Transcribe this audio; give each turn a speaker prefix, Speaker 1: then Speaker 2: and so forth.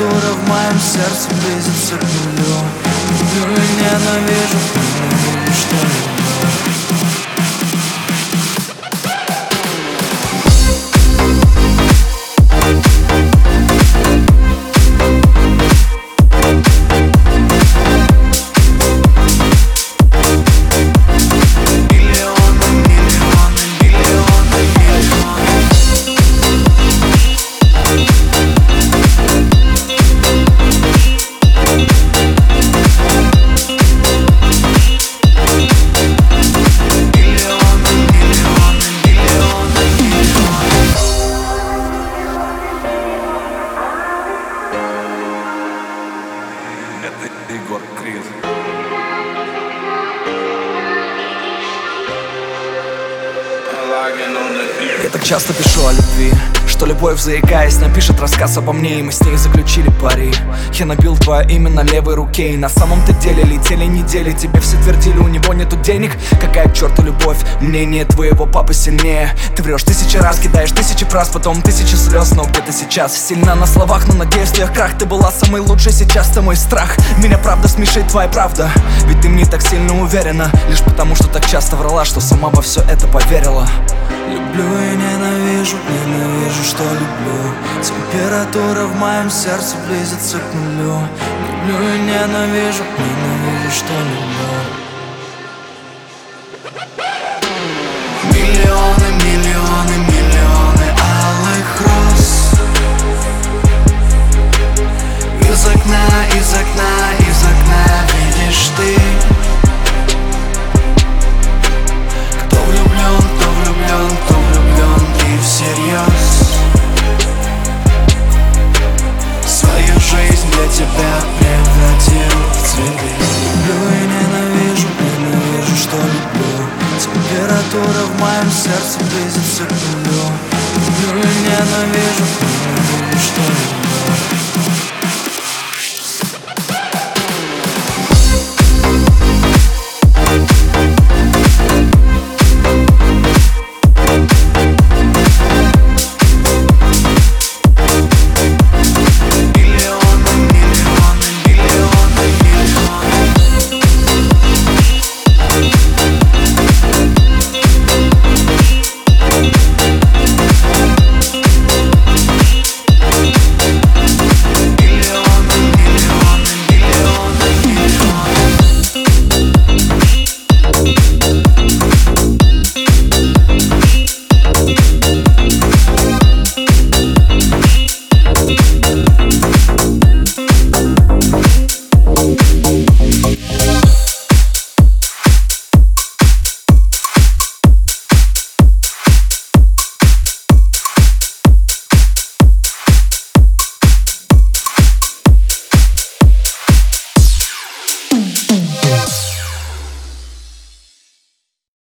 Speaker 1: Температура в моем сердце близится к нулю. Люблю и ненавижу, Я так часто пишу о любви Что любовь, заикаясь, напишет рассказ обо мне И мы с ней заключили пари. Я набил твое имя на левой руке И на самом-то деле летели недели. Тебе все твердили, у него нету денег. Какая к черту любовь, мнение твоего папы сильнее. Ты врешь тысячи раз, кидаешь тысячи фраз Потом тысячи слез, но где ты сейчас? Сильна на словах, но на действиях крах. Ты была самой лучшей, сейчас ты мой страх. Меня правда смешит твоя правда. Ведь ты мне так сильно уверена Лишь потому, что так часто врала Что сама во все это поверила Люблю и ненавижу, ненавижу, что люблю. Температура в моем сердце близится к нулю. Люблю и ненавижу, ненавижу, что люблю ненавижу, ненавижу, что люблю